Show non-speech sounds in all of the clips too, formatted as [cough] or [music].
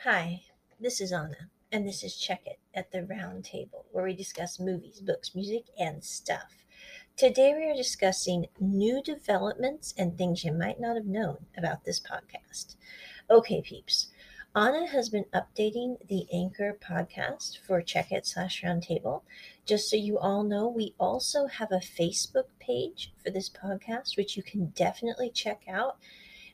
Hi, this is Anna, and this is Check It at the Round Table, where we discuss movies, books, music, and stuff. Today we are discussing new developments and things you might not have known about this podcast. Okay, peeps. Anna has been updating the Anchor podcast for Check It slash Roundtable. Just so you all know, we also have a Facebook page for this podcast, which you can definitely check out.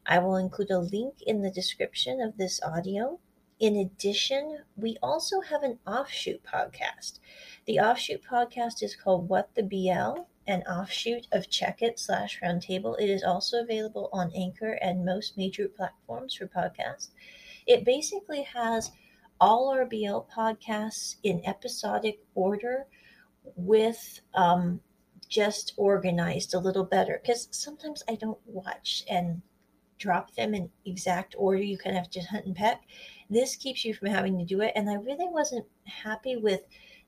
I will include a link in the description of this audio. In addition, we also have an offshoot podcast. The offshoot podcast is called What the BL, an offshoot of Check It slash Roundtable. It is also available on Anchor and most major platforms for podcasts. It basically has all our BL podcasts in episodic order with um, just organized a little better because sometimes I don't watch and drop them in exact order. You kind of have to hunt and peck. This keeps you from having to do it. And I really wasn't happy with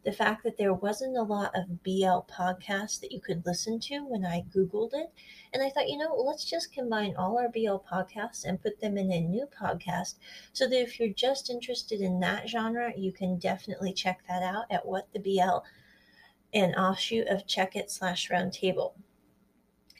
the fact that there wasn't a lot of BL podcasts that you could listen to when I Googled it. And I thought, you know, let's just combine all our BL podcasts and put them in a new podcast so that if you're just interested in that genre, you can definitely check that out at What the BL, an offshoot of Check It slash Roundtable.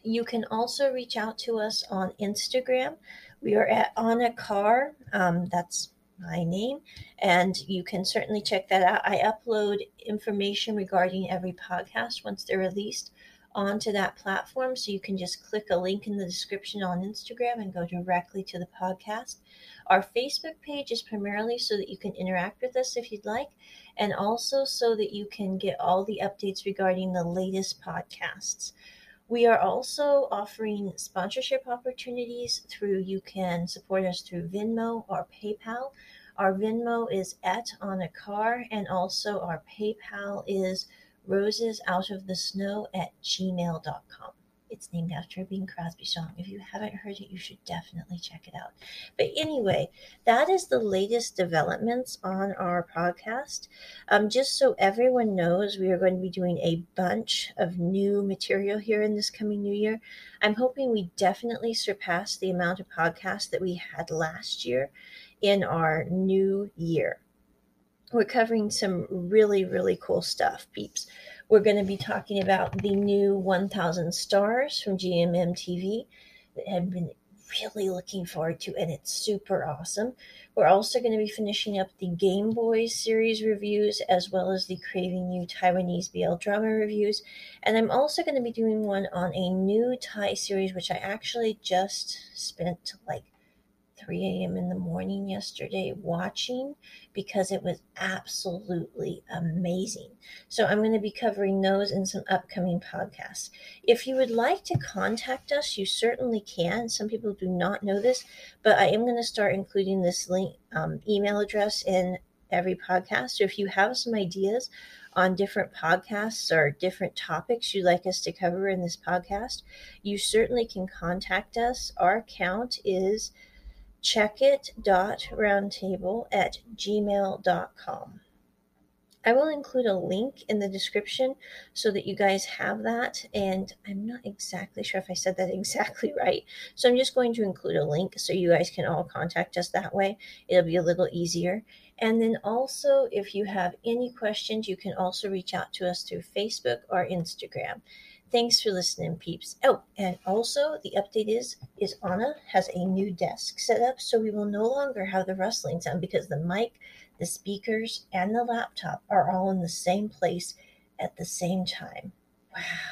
You can also reach out to us on Instagram. We are at Anna Carr. Um, that's my name, and you can certainly check that out. I upload information regarding every podcast once they're released onto that platform. So you can just click a link in the description on Instagram and go directly to the podcast. Our Facebook page is primarily so that you can interact with us if you'd like, and also so that you can get all the updates regarding the latest podcasts. We are also offering sponsorship opportunities through you can support us through Venmo or PayPal. Our Venmo is at Anna Carr, and also our PayPal is roses out of the snow at gmail.com. It's named after a Bing Crosby song. If you haven't heard it, you should definitely check it out. But anyway, that is the latest developments on our podcast. Um, just so everyone knows, we are going to be doing a bunch of new material here in this coming new year. I'm hoping we definitely surpass the amount of podcasts that we had last year in our new year. We're covering some really, really cool stuff, peeps. We're going to be talking about the new 1000 Stars from GMM TV that have been really looking forward to, and it's super awesome. We're also going to be finishing up the Game Boys series reviews as well as the Craving New Taiwanese BL drama reviews. And I'm also going to be doing one on a new Thai series, which I actually just spent like 3 a.m. in the morning yesterday watching because it was absolutely amazing. So I'm going to be covering those in some upcoming podcasts. If you would like to contact us, you certainly can. Some people do not know this, but I am going to start including this link um, email address in every podcast. So if you have some ideas on different podcasts or different topics you'd like us to cover in this podcast, you certainly can contact us. Our account is checkit.roundtable at gmail.com. I will include a link in the description so that you guys have that. And I'm not exactly sure if I said that [laughs] exactly right. So I'm just going to include a link so you guys can all contact us that way. It'll be a little easier. And then also, if you have any questions, you can also reach out to us through Facebook or Instagram. Thanks for listening, peeps. Oh, and also the update is is Anna has a new desk set up, so we will no longer have the rustling sound because the mic, the speakers, and the laptop are all in the same place at the same time. Wow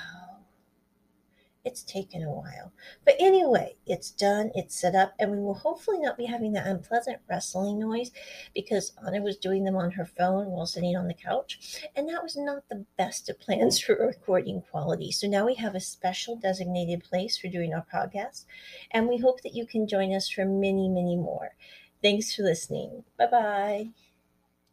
it's taken a while. But anyway, it's done, it's set up, and we will hopefully not be having that unpleasant rustling noise because Anna was doing them on her phone while sitting on the couch, and that was not the best of plans [laughs] for recording quality. So now we have a special designated place for doing our podcast, and we hope that you can join us for many, many more. Thanks for listening. Bye bye.